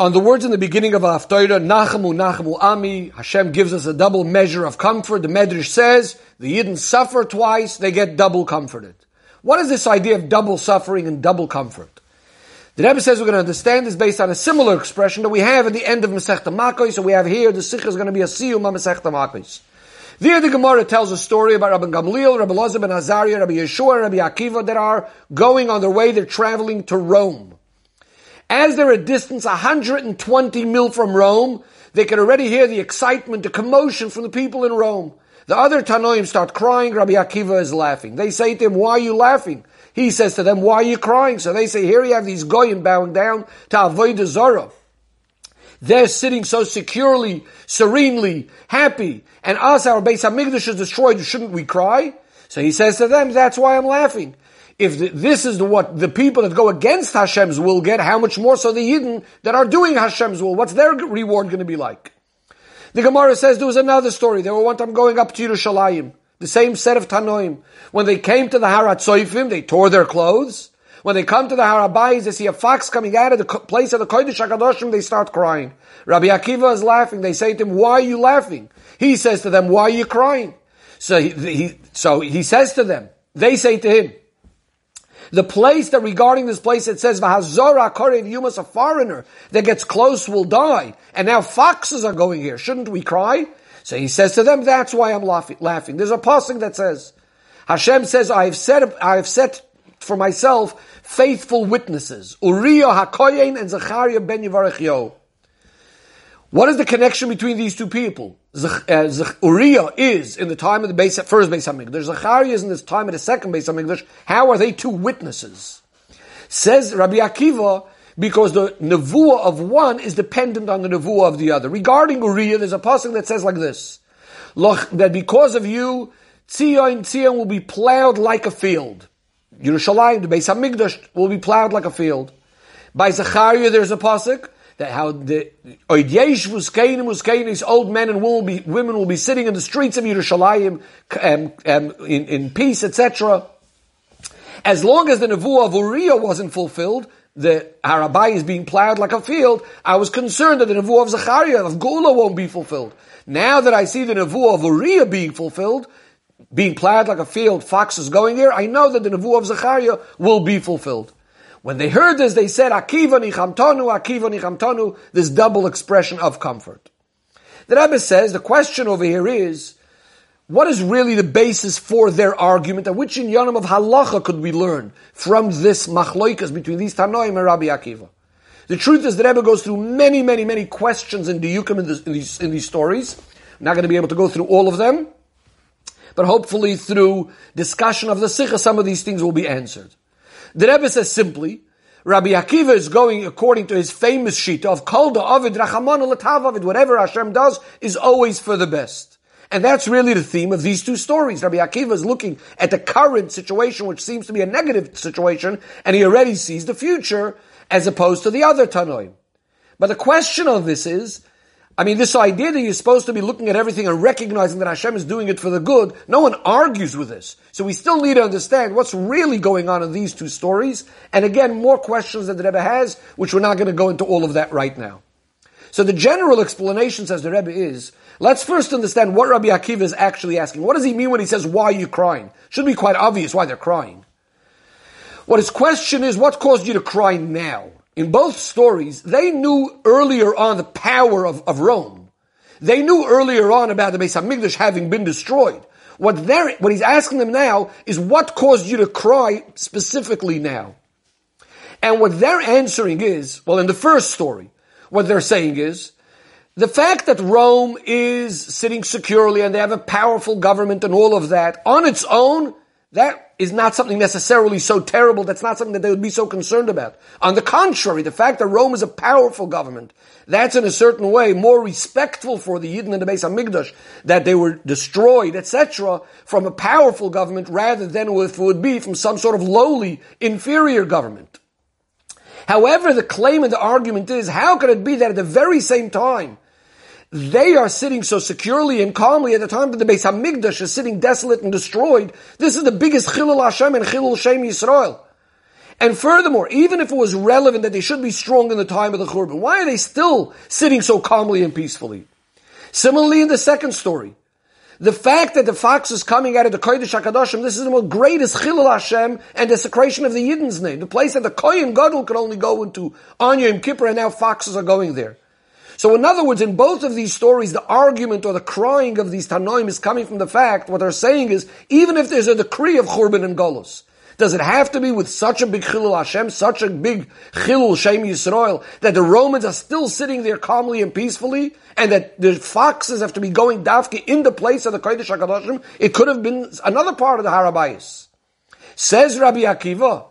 On the words in the beginning of Haftarah, Nachamu Nachamu Ami, Hashem gives us a double measure of comfort. The Medrash says the Yidden suffer twice, they get double comforted. What is this idea of double suffering and double comfort? The Rebbe says we're going to understand this based on a similar expression that we have at the end of Masechta Makos. So we have here the Sikha is going to be a siyum of Masechta Makos. There the Gemara tells a story about Rabbi Gamliel, Rabbi Lazar ben Azariah, Rabbi Yeshua, Rabbi Akiva that are going on their way. They're traveling to Rome. As they're a distance 120 mil from Rome, they can already hear the excitement, the commotion from the people in Rome. The other Tanoim start crying, Rabbi Akiva is laughing. They say to him, why are you laughing? He says to them, why are you crying? So they say, here you have these goyim bowing down to Avodah Zorah. They're sitting so securely, serenely, happy, and us, our Beis Hamikdash is destroyed, shouldn't we cry? So he says to them, that's why I'm laughing if the, this is what the people that go against Hashem's will get, how much more so the Yidden that are doing Hashem's will? What's their reward going to be like? The Gemara says there was another story. They were one time going up to Yerushalayim, the same set of Tanoim. When they came to the Har Hatzoifim, they tore their clothes. When they come to the Har Habayis, they see a fox coming out of the place of the Kodesh HaKadoshim, they start crying. Rabbi Akiva is laughing. They say to him, why are you laughing? He says to them, why are you crying? So he, he so he says to them, they say to him, the place that regarding this place it says Vahazora Korev Yumas, a foreigner that gets close will die. And now foxes are going here. Shouldn't we cry? So he says to them, that's why I'm laughing. There's a passing that says, Hashem says, I have set, I have set for myself faithful witnesses. Uriah HaKoyen and Zechariah ben Yevarech What is the connection between these two people? Uh, Uriah is in the time of the base, first Beis Hamikdash. Zechariah is in this time of the second Beis Hamikdash. How are they two witnesses? Says Rabbi Akiva, because the nevuah of one is dependent on the nevuah of the other. Regarding Uriah, there's a passage that says like this: that because of you, Tzion Tzion will be plowed like a field. Yerushalayim, the Beis Hamikdash, will be plowed like a field. By Zechariah, there's a pasuk that how the Oidyesh old men and will be, women will be sitting in the streets of Yerushalayim um, um, in, in peace, etc. As long as the nevuah of Uriah wasn't fulfilled, the Har Habayis being plowed like a field, I was concerned that the nevuah of Zechariah, of Geula won't be fulfilled. Now that I see the nevuah of Uriah being fulfilled, being plowed like a field, foxes going there, I know that the nevuah of Zechariah will be fulfilled. When they heard this, they said, Akiva nichamtonu, Akiva nichamtonu, this double expression of comfort. The Rebbe says, the question over here is, what is really the basis for their argument, and which in Yonam of Halacha could we learn from this machloikas between these Tanoim and Rabbi Akiva? The truth is, the Rebbe goes through many, many, many questions in Diyukim in, this, in, these, in these stories. I'm not going to be able to go through all of them, but hopefully through discussion of the Sikha, some of these things will be answered. The Rebbe says simply, Rabbi Akiva is going according to his famous sheet of Kol Avid Rachamon Avid. Whatever Hashem does is always for the best. And that's really the theme of these two stories. Rabbi Akiva is looking at the current situation, which seems to be a negative situation, and he already sees the future, as opposed to the other Tanoim. But the question of this is, I mean, this idea that you're supposed to be looking at everything and recognizing that Hashem is doing it for the good, no one argues with this. So we still need to understand what's really going on in these two stories. And again, more questions that the Rebbe has, which we're not going to go into all of that right now. So the general explanation, says the Rebbe, is, let's first understand what Rabbi Akiva is actually asking. What does he mean when he says, why are you crying? Should be quite obvious why they're crying. What his question is, what caused you to cry now? In both stories, they knew earlier on the power of, of Rome. They knew earlier on about the Beis Hamikdash having been destroyed. What they're, what he's asking them now is what caused you to cry specifically now? And what they're answering is, well, in the first story, what they're saying is, the fact that Rome is sitting securely and they have a powerful government and all of that, on its own, that is not something necessarily so terrible. That's not something that they would be so concerned about. On the contrary, the fact that Rome is a powerful government, that's in a certain way more respectful for the Yidden and the Beis Hamikdash that they were destroyed, etc., from a powerful government rather than if it would be from some sort of lowly, inferior government. However, the claim and the argument is, how could it be that at the very same time they are sitting so securely and calmly at the time that the Beis Hamikdash is sitting desolate and destroyed. This is the biggest Chilul Hashem and Chilul Shem Yisrael. And furthermore, even if it was relevant that they should be strong in the time of the Churban, why are they still sitting so calmly and peacefully? Similarly, in the second story, the fact that the fox is coming out of the Kodesh HaKadoshim, this is the greatest Chilul Hashem and desecration of the Yidden's name. The place that the Kohen Gadol could only go into on Yom Kippur, and now foxes are going there. So in other words, in both of these stories, the argument or the crying of these Tanoim is coming from the fact, what they're saying is, even if there's a decree of Churban and Golos, does it have to be with such a big Chilul Hashem, such a big Chilul Shem Yisrael, that the Romans are still sitting there calmly and peacefully, and that the foxes have to be going dafka in the place of the Kodesh HaKadoshim? It could have been another part of the Har Habayis. Says Rabbi Akiva,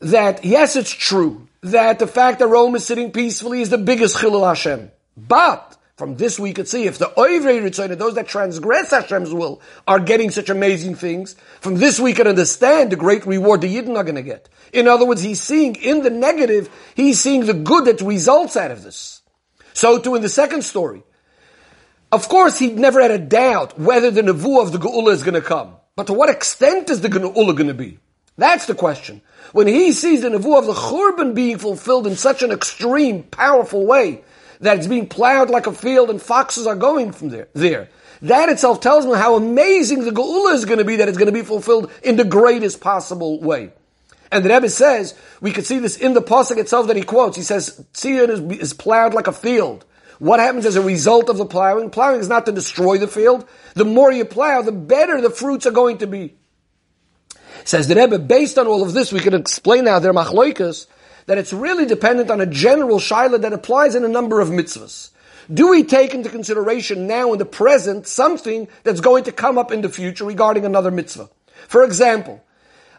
that yes, it's true that the fact that Rome is sitting peacefully is the biggest Chilul Hashem. But, from this we could see if the Oivrei Ritzoyna, those that transgress Hashem's will, are getting such amazing things, from this we can understand the great reward the Yidden are going to get. In other words, he's seeing in the negative, he's seeing the good that results out of this. So too in the second story. Of course, he never had a doubt whether the Nevuah of the Geula is going to come. But to what extent is the Geula going to be? That's the question. When he sees the Nevuah of the Churban being fulfilled in such an extreme, powerful way, that it's being plowed like a field and foxes are going from there, there. That itself tells me how amazing the Geula is going to be, that it's going to be fulfilled in the greatest possible way. And the Rebbe says, we could see this in the Pasuk itself that he quotes. He says, Tzion is, is plowed like a field. What happens as a result of the plowing? Plowing is not to destroy the field. The more you plow, the better the fruits are going to be. Says the Rebbe, based on all of this, we can explain now their machloikas, that it's really dependent on a general shaila that applies in a number of mitzvahs. Do we take into consideration now in the present something that's going to come up in the future regarding another mitzvah? For example,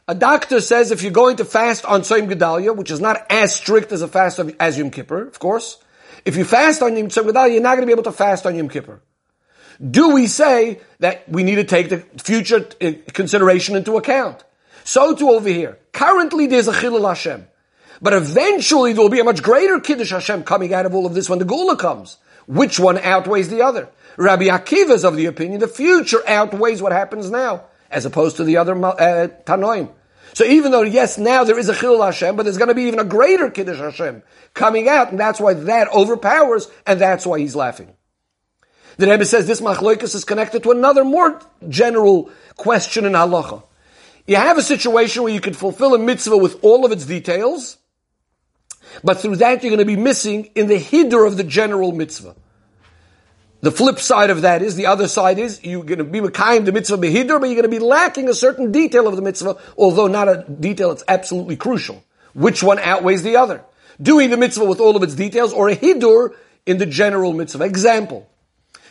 a doctor says if you're going to fast on Tzom Gedalia, which is not as strict as a fast of, as Yom Kippur, of course, if you fast on Yom Tzom Gedalia, you're not going to be able to fast on Yom Kippur. Do we say that we need to take the future uh, consideration into account? So too over here. Currently there's a Chilul Hashem. But eventually there will be a much greater Kiddush Hashem coming out of all of this when the Geula comes. Which one outweighs the other? Rabbi Akiva is of the opinion the future outweighs what happens now, as opposed to the other uh, Tanoim. So even though, yes, now there is a Chilul Hashem, but there's going to be even a greater Kiddush Hashem coming out, and that's why that overpowers, and that's why he's laughing. The Rebbe says this machloikus is connected to another more general question in halacha. You have a situation where you can fulfill a mitzvah with all of its details, but through that you're going to be missing in the hidur of the general mitzvah. The flip side of that is, the other side is, you're going to be kind the mitzvah b'hidur, but you're going to be lacking a certain detail of the mitzvah, although not a detail that's absolutely crucial. Which one outweighs the other? Doing the mitzvah with all of its details, or a hidur in the general mitzvah. Example.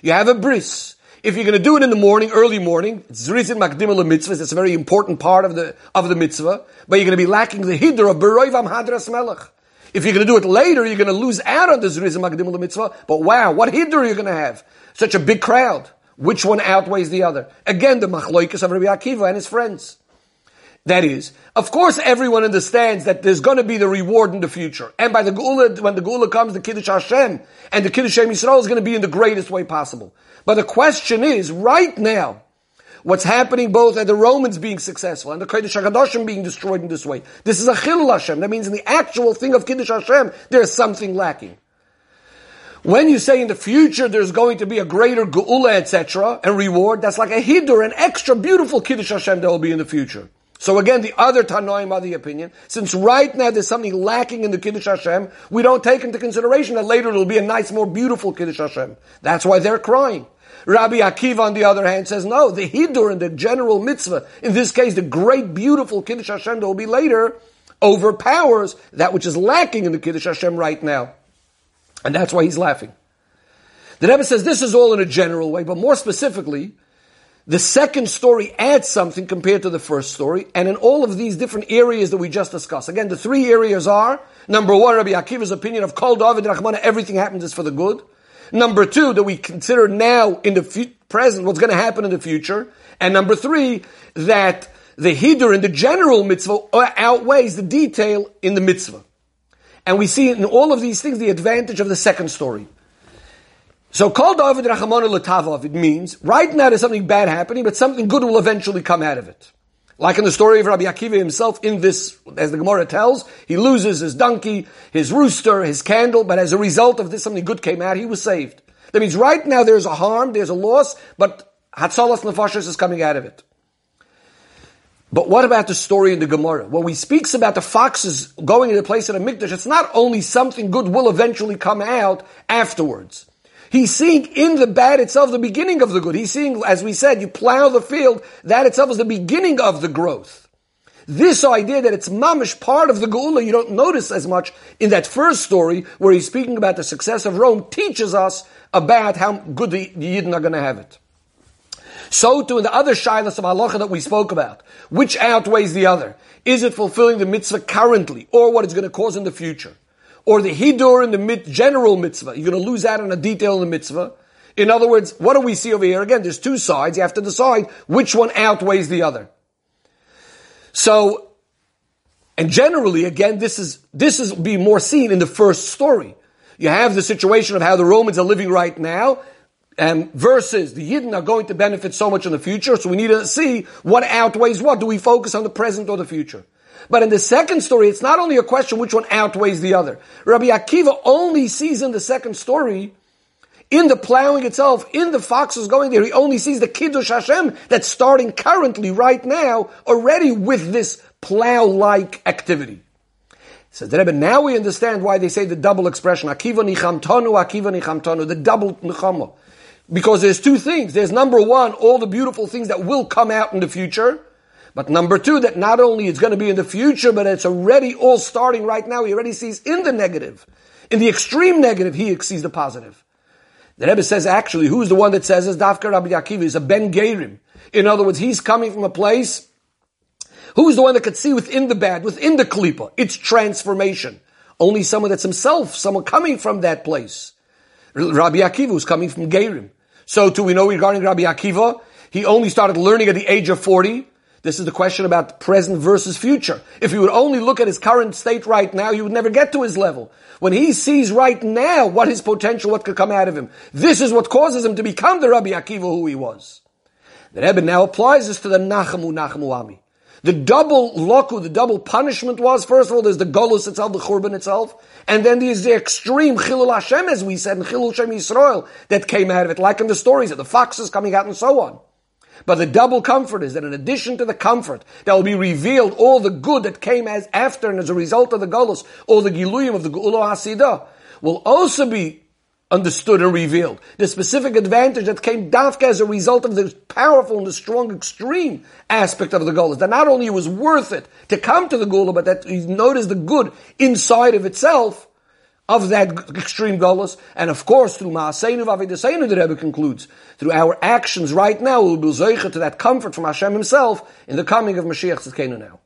You have a bris. If you're going to do it in the morning, early morning, zrizin makdim mitzvahs, it's a very important part of the, of the mitzvah, but you're going to be lacking the hidur of beroivam hadras melech. If you're going to do it later, you're going to lose out on the zrizin makdim mitzvah, but wow, what hidur are you going to have? Such a big crowd. Which one outweighs the other? Again, the machloikas of Rabbi Akiva and his friends. That is, of course, everyone understands that there's going to be the reward in the future. And by the Geula, when the Geula comes, the Kiddush Hashem and the Kiddush Hashem Yisrael is going to be in the greatest way possible. But the question is, right now, what's happening both at the Romans being successful and the Kodesh HaKadoshim being destroyed in this way. This is a Chilul Hashem. That means in the actual thing of Kiddush Hashem, there's something lacking. When you say in the future there's going to be a greater Geula, etc., and reward, that's like a Hidur, an extra beautiful Kiddush Hashem that will be in the future. So again, the other Tanoim are the opinion, since right now there's something lacking in the Kiddush Hashem, we don't take into consideration that later it'll be a nice, more beautiful Kiddush Hashem. That's why they're crying. Rabbi Akiva, on the other hand, says no. The hidur and the general mitzvah, in this case, the great, beautiful Kiddush Hashem that will be later, overpowers that which is lacking in the Kiddush Hashem right now. And that's why he's laughing. The Rebbe says this is all in a general way, but more specifically, the second story adds something compared to the first story, and in all of these different areas that we just discussed. Again, the three areas are, number one, Rabbi Akiva's opinion of Kol David Rahmana, everything happens is for the good. Number two, that we consider now in the present what's going to happen in the future. And number three, that the hidur in the general mitzvah outweighs the detail in the mitzvah. And we see in all of these things the advantage of the second story. So called David Rachamon Latavav, it means right now there's something bad happening, but something good will eventually come out of it. Like in the story of Rabbi Akiva himself in this, as the Gemara tells, he loses his donkey, his rooster, his candle, but as a result of this, something good came out, he was saved. That means right now there's a harm, there's a loss, but Hatzalas Nefashis is coming out of it. But what about the story in the Gemara? When we speaks about the foxes going into the place of the Mikdash, it's not only something good will eventually come out afterwards. He's seeing in the bad itself the beginning of the good. He's seeing, as we said, you plow the field, that itself is the beginning of the growth. This idea that it's mamish part of the Geula, you don't notice as much in that first story where he's speaking about the success of Rome, teaches us about how good the, Yidden are going to have it. So too in the other shilas of halacha that we spoke about, which outweighs the other? Is it fulfilling the mitzvah currently, or what it's going to cause in the future? Or the hidur in the mit- general mitzvah? You're going to lose out on a detail in the mitzvah. In other words, what do we see over here? Again, there's two sides. You have to decide which one outweighs the other. So, and generally, again, this is, this is be more seen in the first story. You have the situation of how the Romans are living right now, um, versus the Yidden are going to benefit so much in the future. So we need to see what outweighs what. Do we focus on the present or the future? But in the second story, it's not only a question which one outweighs the other. Rabbi Akiva only sees in the second story, in the plowing itself, in the foxes going there, he only sees the Kiddush Hashem that's starting currently, right now, already with this plow-like activity. Says the Rebbe, now we understand why they say the double expression, Akiva nichamtonu, Akiva nichamtonu, the double nechama. Because there's two things. There's number one, all the beautiful things that will come out in the future. But number two, that not only it's going to be in the future, but it's already all starting right now. He already sees in the negative. In the extreme negative, he sees the positive. The Rebbe says actually, who's the one that says this? Dafka Rabbi Akiva is a Ben Gerim. In other words, he's coming from a place. Who's the one that could see within the bad, within the klipa? It's transformation. Only someone that's himself, someone coming from that place. Rabbi Akiva was coming from Gerim. So too we know regarding Rabbi Akiva, he only started learning at the age of 40. This is the question about present versus future. If you would only look at his current state right now, he would never get to his level. When he sees right now what his potential, what could come out of him, this is what causes him to become the Rabbi Akiva who he was. The Rebbe now applies this to the Nachamu Nachamu Ami. The double loku, the double punishment was, first of all, there's the golus itself, the churban itself, and then there's the extreme chilul Hashem, as we said, and chilul Shem Yisrael, that came out of it, like in the stories of the foxes coming out and so on. But the double comfort is that in addition to the comfort that will be revealed, all the good that came as after and as a result of the golus, all the giluyim of the Geula Hasidah, will also be understood and revealed. The specific advantage that came dafka as a result of the powerful and the strong extreme aspect of the Gula. That not only was worth it to come to the Geula, but that you notice the good inside of itself of that extreme Golus. And of course, through Ma'aseinu V'avodaseinu, the Rebbe concludes, through our actions right now, we'll be to that comfort from Hashem himself in the coming of Mashiach Tzidkenu now.